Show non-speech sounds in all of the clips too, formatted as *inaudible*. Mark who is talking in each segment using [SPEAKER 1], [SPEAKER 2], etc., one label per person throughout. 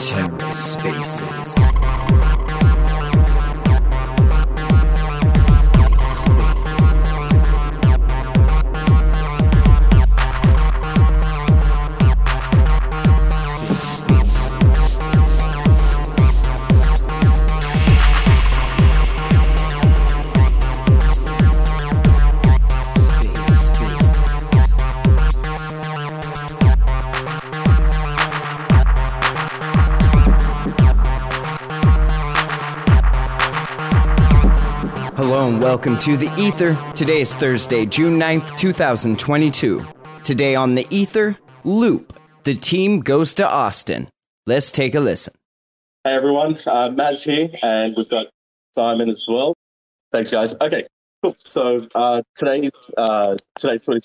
[SPEAKER 1] TerraSpaces. Hello and welcome to The Ether. Today is Thursday, June 9th, 2022. Today on The Ether, Loop. The team goes to Austin. Let's take a listen.
[SPEAKER 2] Hey everyone, uh, Maz here, and we've got Simon as well. Thanks, guys. Okay, cool. So uh, today's uh, today's twenty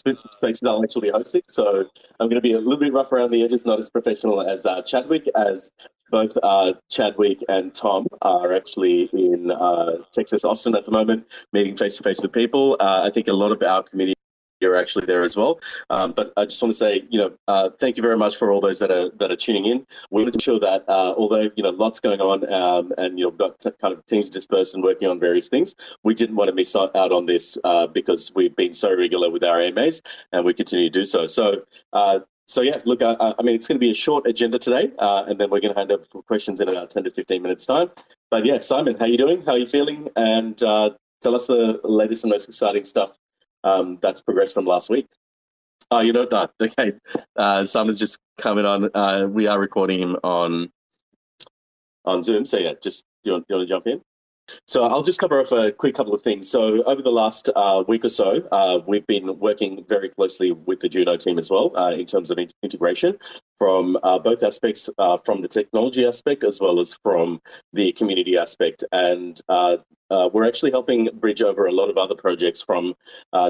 [SPEAKER 2] I'll actually be hosting. So I'm going to be a little bit rough around the edges, not as professional as uh, Chadwick, as both uh, Chadwick and Tom are actually in uh, Texas, Austin at the moment, meeting face to face with people. Uh, I think a lot of our community are actually there as well. Um, but I just want to say, you know, uh, thank you very much for all those that are that are tuning in. We want to ensure that uh, although you know lots going on um, and you know got kind of teams dispersed and working on various things, we didn't want to miss out on this uh, because we've been so regular with our AMAs and we continue to do so. So. Uh, so yeah, look, I, I mean, it's going to be a short agenda today, uh, and then we're going to hand over for questions in about ten to fifteen minutes time. But yeah, Simon, how are you doing? How are you feeling? And uh, tell us the latest and most exciting stuff um, that's progressed from last week. Oh, you know, not *laughs* okay. Uh, Simon's just coming on. Uh, we are recording him on on Zoom. So yeah, just do you want, do you want to jump in? So I'll just cover off a quick couple of things. So over the last uh, week or so, uh, we've been working very closely with the Juno team as well uh, in terms of in- integration from uh, both aspects, uh, from the technology aspect as well as from the community aspect. And uh, we're actually helping bridge over a lot of other projects from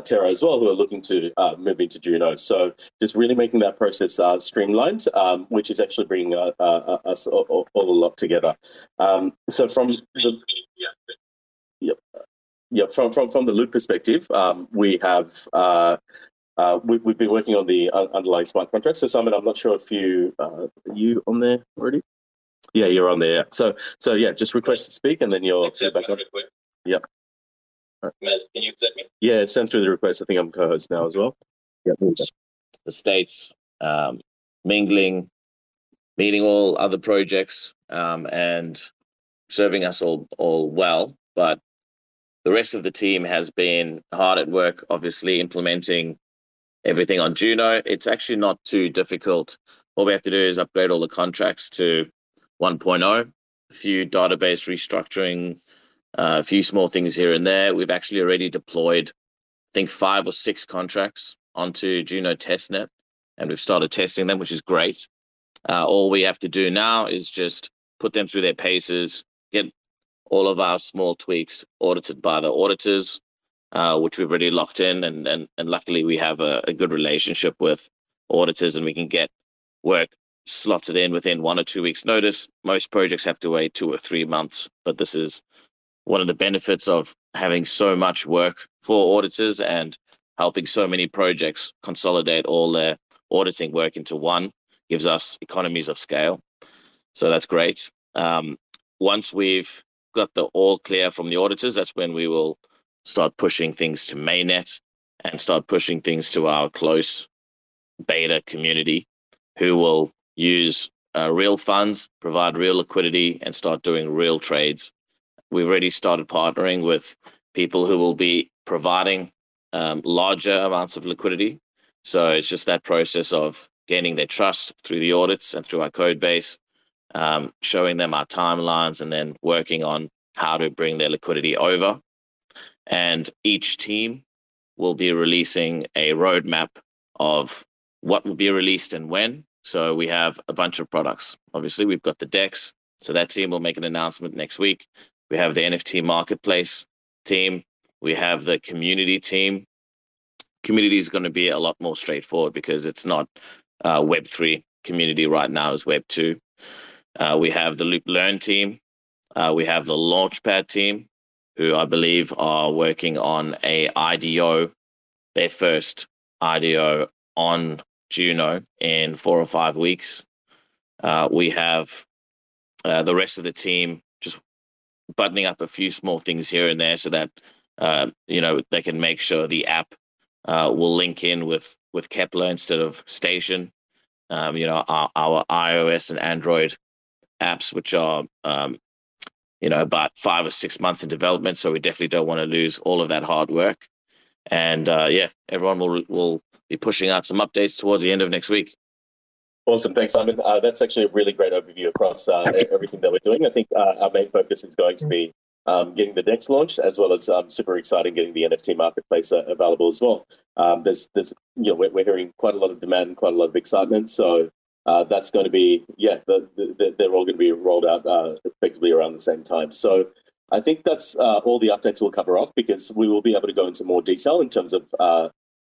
[SPEAKER 2] Terra as well who are looking to move into Juno. So just really making that process streamlined, um, which is actually bringing us all, all, a lot together. Um, so from the Yep. Yeah, from, from, from the loop perspective, um, we have uh, uh, we, have been working on the underlying smart contracts. So Simon, I'm not sure if you uh, you on there already. Yeah, you're on there. So so yeah, just request to speak, and then you're back on. Yep.
[SPEAKER 3] Right. can you accept me?
[SPEAKER 2] Yeah, send through the request. I think I'm co-host now as well.
[SPEAKER 3] Yep. The states um, mingling, meeting all other projects, um, and serving us all all well. But the rest of the team has been hard at work, obviously implementing everything on Juno. It's actually not too difficult. All we have to do is upgrade all the contracts to 1.0, a few database restructuring, uh, a few small things here and there. We've actually already deployed, I think, five or six contracts onto Juno testnet, and we've started testing them, which is great. Uh, all we have to do now is just put them through their paces, get all of our small tweaks audited by the auditors, uh, which we've already locked in. And, and, and luckily, we have a, a good relationship with auditors and we can get work slotted in within one or two weeks' notice. Most projects have to wait two or three months, but this is one of the benefits of having so much work for auditors and helping so many projects consolidate all their auditing work into one gives us economies of scale. So that's great. Um, once we've got the all clear from the auditors, that's when we will start pushing things to mainnet and start pushing things to our close beta community who will use uh, real funds, provide real liquidity, and start doing real trades. We've already started partnering with people who will be providing um, larger amounts of liquidity. So it's just that process of gaining their trust through the audits and through our code base um, showing them our timelines, and then working on how to bring their liquidity over. And each team will be releasing a roadmap of what will be released and when. So we have a bunch of products. Obviously, we've got the DEX. So that team will make an announcement next week. We have the NFT marketplace team. We have the community team. Community is going to be a lot more straightforward because it's not uh, Web3 community right now, is Web2. Uh, we have the Loop Learn team. Uh, we have the Launchpad team, who I believe are working on a IDO their first IDO on Juno in four or five weeks. Uh, we have uh, the rest of the team just buttoning up a few small things here and there so that uh, you know they can make sure the app uh, will link in with with Keplr instead of Station. Um, you know our, our, iOS and Android apps, which are um, you know about five or six months in development, so we definitely don't want to lose all of that hard work. And uh, yeah, everyone will will be pushing out some updates towards the end of next week.
[SPEAKER 2] Awesome, thanks, Simon. Uh, that's actually a really great overview across uh, everything that we're doing. I think uh, our main focus is going to be um, getting the DEX launched, as well as um, super exciting getting the NFT marketplace uh, available as well. Um, there's, there's, you know, we're, we're, hearing quite a lot of demand and quite a lot of excitement. So uh, that's going to be, yeah, the, the, they're all going to be rolled out uh, effectively around the same time. So I think that's all the updates we'll cover off because we will be able to go into more detail in terms of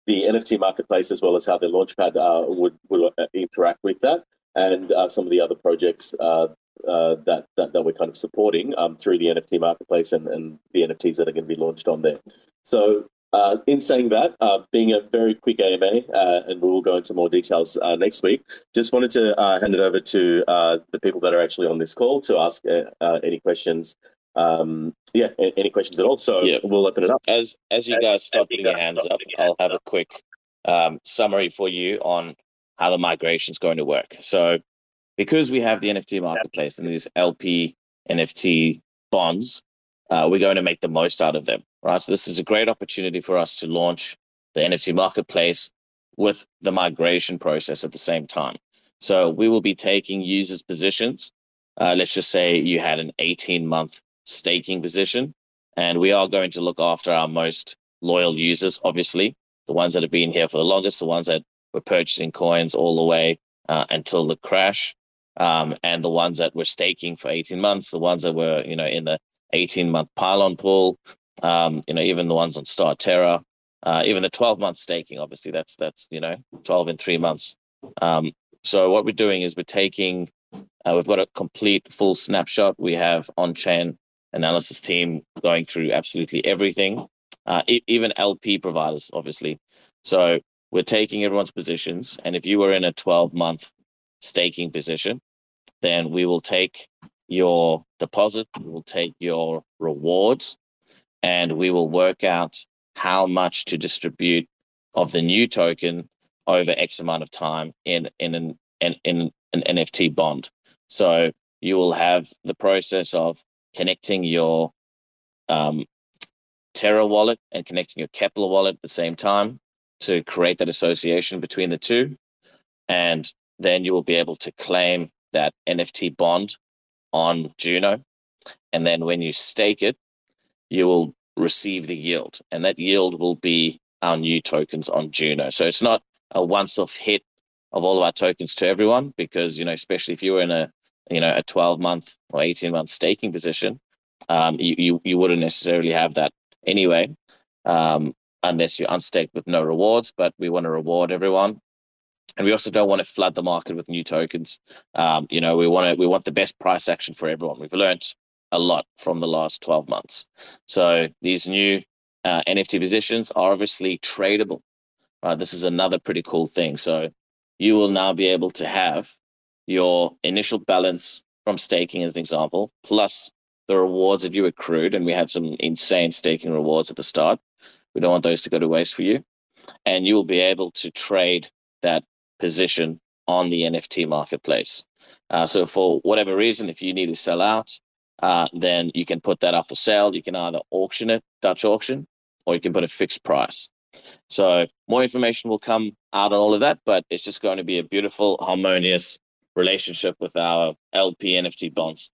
[SPEAKER 2] the NFT marketplace as well as how the launchpad uh, would, would uh, interact with that and uh, some of the other projects uh, uh, that, that, that we're kind of supporting um, through the NFT marketplace and, and the NFTs that are going to be launched on there. So uh, in saying that, being a very quick AMA, and we will go into more details next week, just wanted to hand it over to the people that are actually on this call to ask any questions um, yeah, any questions at all? So yeah. we'll open it up.
[SPEAKER 3] As as you guys start putting your hands up, I'll have a quick um, summary for you on how the migration is going to work. So because we have the NFT marketplace and these LP NFT bonds, uh, we're going to make the most out of them, right? So this is a great opportunity for us to launch the NFT marketplace with the migration process at the same time. So we will be taking users' positions. Uh, let's just say you had an 18 month staking position. And we are going to look after our most loyal users, obviously, the ones that have been here for the longest, the ones that were purchasing coins all the way uh, until the crash, um, and the ones that were staking for 18 months, the ones that were, you know, in the 18 month pylon pool, um, you know, even the ones on Starterra, uh, even the 12 month staking, obviously, that's, that's, you know, 12 in three months. Um, so what we're doing is we're taking, uh, we've got a complete full snapshot. We have on chain analysis team going through absolutely everything, uh, e- even LP providers, obviously. So we're taking everyone's positions. And if you were in a 12 month staking position, then we will take your deposit, we will take your rewards, and we will work out how much to distribute of the new token over X amount of time in in an in, in an NFT bond. So you will have the process of connecting your um, Terra wallet and connecting your Keplr wallet at the same time to create that association between the two. And then you will be able to claim that NFT bond on Juno. And then when you stake it, you will receive the yield. And that yield will be our new tokens on Juno. So it's not a once off hit of all of our tokens to everyone because, you know, especially if you were in a you know a 12 month or 18 month staking position um, you, you you wouldn't necessarily have that anyway um, unless you're unstaked with no rewards but we want to reward everyone. And we also don't want to flood the market with new tokens. Um, you know we want to we want the best price action for everyone. We've learned a lot from the last 12 months. So these new uh, nft positions are obviously tradable right? This is another pretty cool thing. So you will now be able to have your initial balance from staking, as an example, plus the rewards that you accrued. And we had some insane staking rewards at the start. We don't want those to go to waste for you. And you will be able to trade that position on the NFT marketplace. Uh, so, for whatever reason, if you need to sell out, uh, then you can put that up for sale. You can either auction it, Dutch auction, or you can put a fixed price. So, more information will come out on all of that, but it's just going to be a beautiful, harmonious relationship with our LP NFT bonds.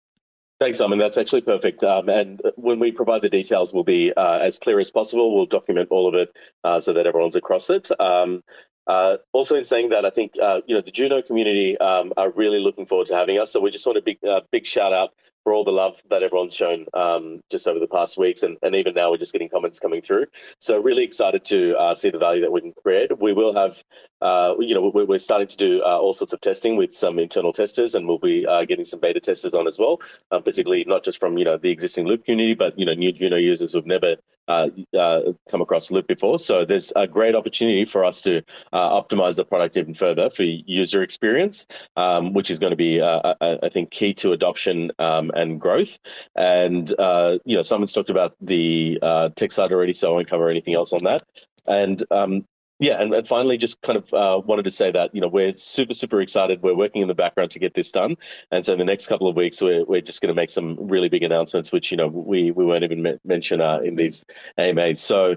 [SPEAKER 2] Thanks, Simon. That's actually perfect. Um, and when we provide the details, we'll be uh, as clear as possible. We'll document all of it uh, so that everyone's across it. Um, uh, also, in saying that, I think uh, you know the Juno community um, are really looking forward to having us. So we just want a big, uh, big shout out for all the love that everyone's shown um, just over the past weeks, and, and even now we're just getting comments coming through. So really excited to uh, see the value that we can create. We will have, uh, you know, we're, starting to do uh, all sorts of testing with some internal testers, and we'll be uh, getting some beta testers on as well, um, particularly not just from you know the existing Loop community, but you know new Juno users who've never uh, uh, come across Loop before. So there's a great opportunity for us to optimize the product even further for user experience, um, which is going to be, I, I, think, key to adoption um, and growth. And uh, you know, someone's talked about the uh, tech side already, so I won't cover anything else on that. And um, yeah, and, and finally, just kind of uh, wanted to say that you know we're super super excited. We're working in the background to get this done, and so in the next couple of weeks, we're we're just going to make some really big announcements, which you know we we won't even me- mention uh, in these AMAs. So.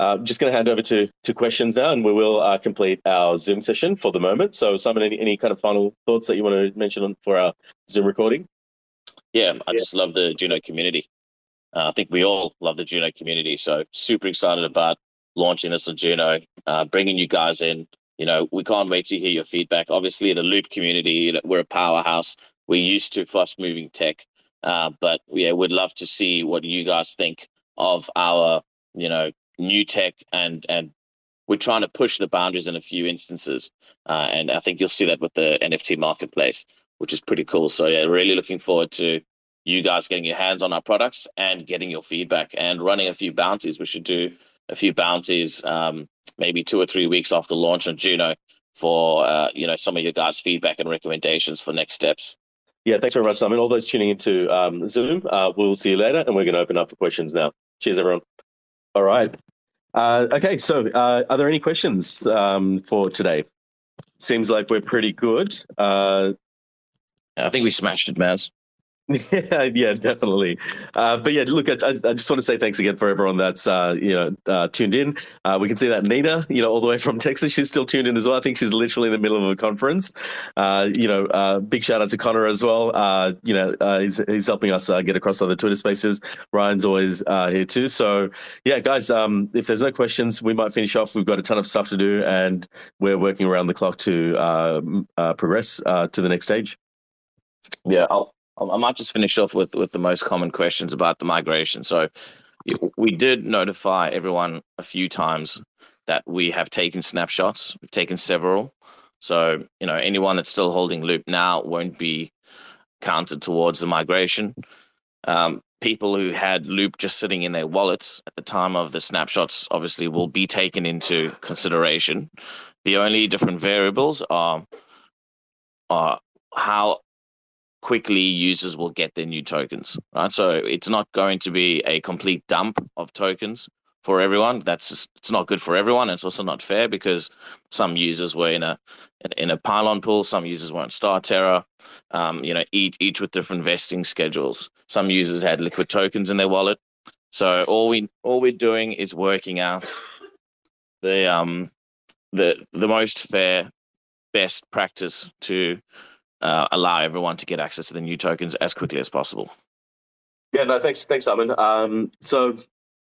[SPEAKER 2] Uh, just going to hand over to to questions now, and we will uh, complete our Zoom session for the moment. So, Simon, any, any kind of final thoughts that you want to mention on, for our Zoom recording?
[SPEAKER 3] Yeah, I yeah. just love the Juno community. Uh, I think we all love the Juno community. So, super excited about launching this on Juno, uh, bringing you guys in. You know, we can't wait to hear your feedback. Obviously, the Loop community, you know, we're a powerhouse. We're used to fast moving tech, uh, but yeah, we'd love to see what you guys think of our, you know, new tech and and we're trying to push the boundaries in a few instances, uh, and I think you'll see that with the NFT marketplace, which is pretty cool. So yeah, really looking forward to you guys getting your hands on our products and getting your feedback and running a few bounties. We should do a few bounties, um, maybe two or three weeks after launch on Juno for uh, you know some of your guys' feedback and recommendations for next steps.
[SPEAKER 2] Yeah, thanks very much, Simon. All those tuning into um, Zoom, uh, we'll see you later, and we're going to open up for questions now. Cheers, everyone. All right. Uh, okay, so uh, are there any questions um, for today? Seems like we're pretty good. Uh,
[SPEAKER 3] I think we smashed it, Maz.
[SPEAKER 2] Yeah, yeah, definitely. Uh, but yeah, look, I, I, just want to say thanks again for everyone that's uh, you know uh, tuned in. Uh, we can see that Nina, you know, all the way from *laughs* Texas, she's still tuned in as well. I think she's literally in the middle of a conference. Uh, you know, uh, big shout out to Connor as well. you know, he's, he's helping us get across other Twitter Spaces. Ryan's always here too. So yeah, guys, um, if there's no questions, we might finish off. We've got a ton of stuff to do, and we're working around the clock to progress to the next stage.
[SPEAKER 3] Yeah, I'll I might just finish off with with the most common questions about the migration. So we did notify everyone a few times that we have taken snapshots. We've taken several. So, you know, anyone that's still holding Loop now won't be counted towards the migration. Um, people who had Loop just sitting in their wallets at the time of the snapshots obviously will be taken into consideration. The only different variables are, are how quickly users will get their new tokens, right? So it's not going to be a complete dump of tokens for everyone. That's just, it's not good for everyone. It's also not fair because some users were in a in a pylon pool, some users were on Starterra, um, you know, each each with different vesting schedules. Some users had liquid tokens in their wallet. So all we all we're doing is working out the um the the most fair best practice to uh, allow everyone to get access to the new tokens as quickly as possible.
[SPEAKER 2] Yeah, no, thanks, thanks, Simon. Um, so,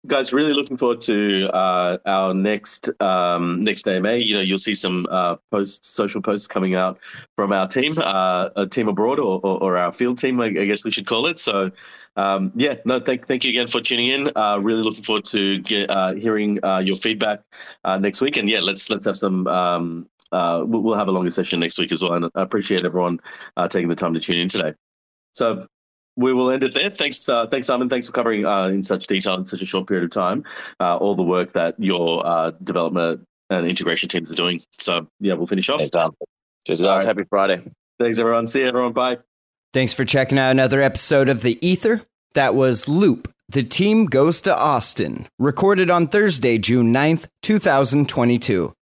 [SPEAKER 2] guys, really looking forward to uh, our next um, next AMA. You know, you'll see some uh, posts, social posts coming out from our team, uh, a team abroad, or, or, or, our field team, I, guess we should call it. So, um, yeah, no, thank thank you again for tuning in. Uh, really looking forward to get, uh, hearing uh, your feedback uh, next week, and yeah, let's let's have some um, uh, we'll have a longer session next week as well. And I appreciate everyone uh, taking the time to tune in today. So we will end it there. Thanks, uh, thanks, Simon. Thanks for covering uh, in such detail in such a short period of time uh, all the work that your uh, development and integration teams are doing. So yeah, we'll finish off.
[SPEAKER 3] Thanks, um, Cheers, guys. Right. Happy Friday.
[SPEAKER 2] Thanks, everyone. See you, everyone. Bye.
[SPEAKER 1] Thanks for checking out another episode of the Ether. That was Loop. The team goes to Austin, recorded on Thursday, June 9th, 2022.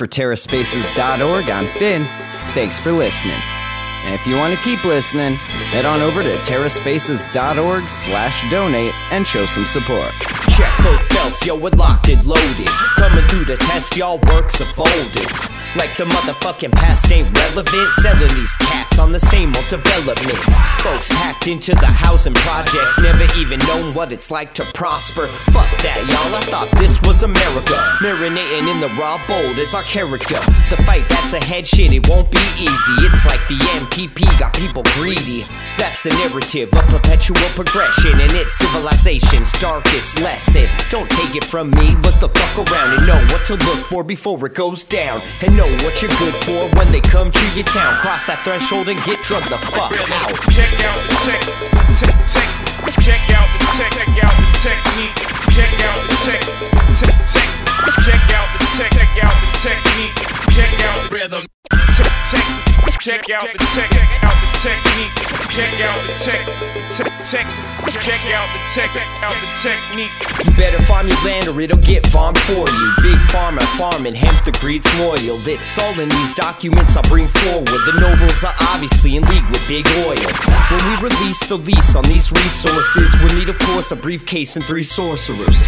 [SPEAKER 1] For TerraSpaces.org, I'm Finn. Thanks for listening. And if you want to keep listening, head on over to TerraSpaces.org slash donate and show some support. Check both belts, yo, we're locked and loaded. Coming through the test, y'all works of folded. Like the motherfucking past ain't relevant. Selling these cats on the same old developments. Folks packed into the housing projects, never even known what it's like to prosper. Fuck that, y'all. I thought this was America. Marinating in the raw bold is our character. The fight that's ahead, shit, it won't be easy. It's like the MPP got people greedy. That's the narrative of perpetual progression, and it's civilization's darkest lesson. Don't take it from me, look the fuck around and know what to look for before it goes down. And know what you're good for when they come to your town. Cross that threshold and get drugged the fuck out.
[SPEAKER 4] Check out the tech, tech, tech. Check out the tech, check out the technique. Check out the tech, tech, tech. Check out the check out the technique. Check out the rhythm, tech, tech. Check out the tech, check out the technique. Check out the tech, tech, tech. Check out the tech, out the technique.
[SPEAKER 1] You better farm your land or it'll get farmed for you. Big farmer farming hemp the breed's loyal. It's all in these documents I bring forward. The nobles are obviously in league with big oil. When we release the lease on these resources, we need, of course, a briefcase and three sorcerers.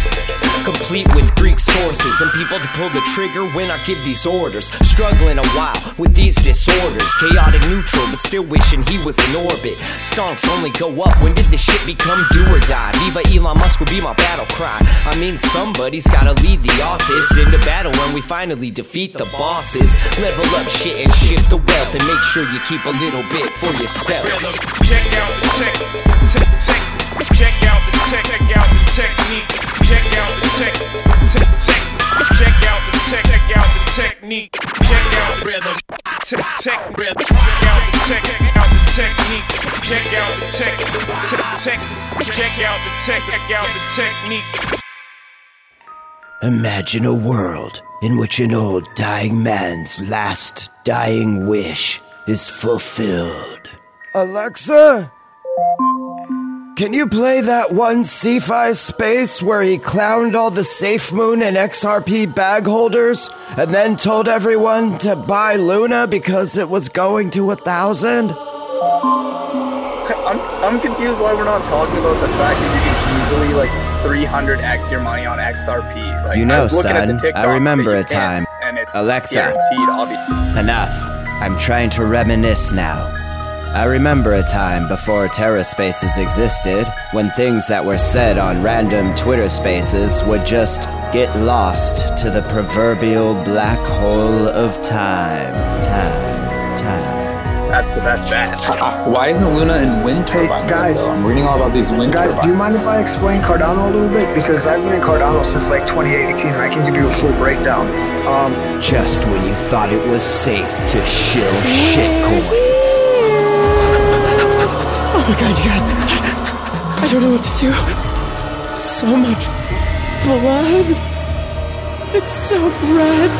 [SPEAKER 1] Complete with Greek sources and people to pull the trigger when I give these orders. Struggling a while with these disorders. Chaotic neutral, but still wishing he was in orbit. Stonks only go up when did the shit become do or die? Viva Elon Musk will be my battle cry. I mean, somebody's gotta lead the artists into battle when we finally defeat the bosses. Level up shit and shift the wealth and make sure you keep a little bit for yourself.
[SPEAKER 4] Check out the tech, tech, tech. Check out the tech, check out the technique. Check out the tech, tech, tech. Check out the tech, check out the technique. Check out the rhythm, tech, tech, rhythm. Check out the tech, check out the technique. Check out the tech, tech, tech. Check out the tech, check out the technique.
[SPEAKER 1] Imagine a world in which an old dying man's last dying wish is fulfilled. Alexa? Can you play that one Cephai space where he clowned all the Safe Moon and XRP bag holders and then told everyone to buy Luna because it was going to a thousand?
[SPEAKER 5] I'm, I'm confused why we're not talking about the fact that you can easily like 300x your money on XRP. Like,
[SPEAKER 1] You
[SPEAKER 5] I
[SPEAKER 1] know,
[SPEAKER 5] was looking at the
[SPEAKER 1] son, I remember a time.
[SPEAKER 5] and it's
[SPEAKER 1] Alexa. Enough. I'm trying to reminisce now. I remember a time before Terra Spaces existed when things that were said on random Twitter spaces would just get lost to the proverbial black hole of time. Time. Time.
[SPEAKER 5] That's the best bet.
[SPEAKER 6] Uh, Why isn't Luna in wind turbines?
[SPEAKER 7] Hey, guys.
[SPEAKER 6] though? I'm reading all about these wind
[SPEAKER 7] Guys,
[SPEAKER 6] turbines.
[SPEAKER 7] do you mind if I explain Cardano a little bit? Because I've been in Cardano since like 2018 and I can give you a full breakdown. Um,
[SPEAKER 1] Just when you thought it was safe to shill shitcoins.
[SPEAKER 8] Oh my god, you guys. I don't know what to do. So much blood. It's so red.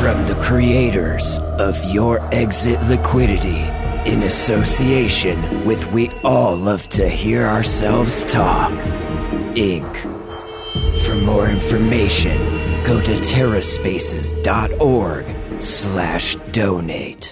[SPEAKER 1] From the creators of Your Exit Liquidity, in association with We All Love to Hear Ourselves Talk, Inc. For more information, go to terraspaces.org slash donate.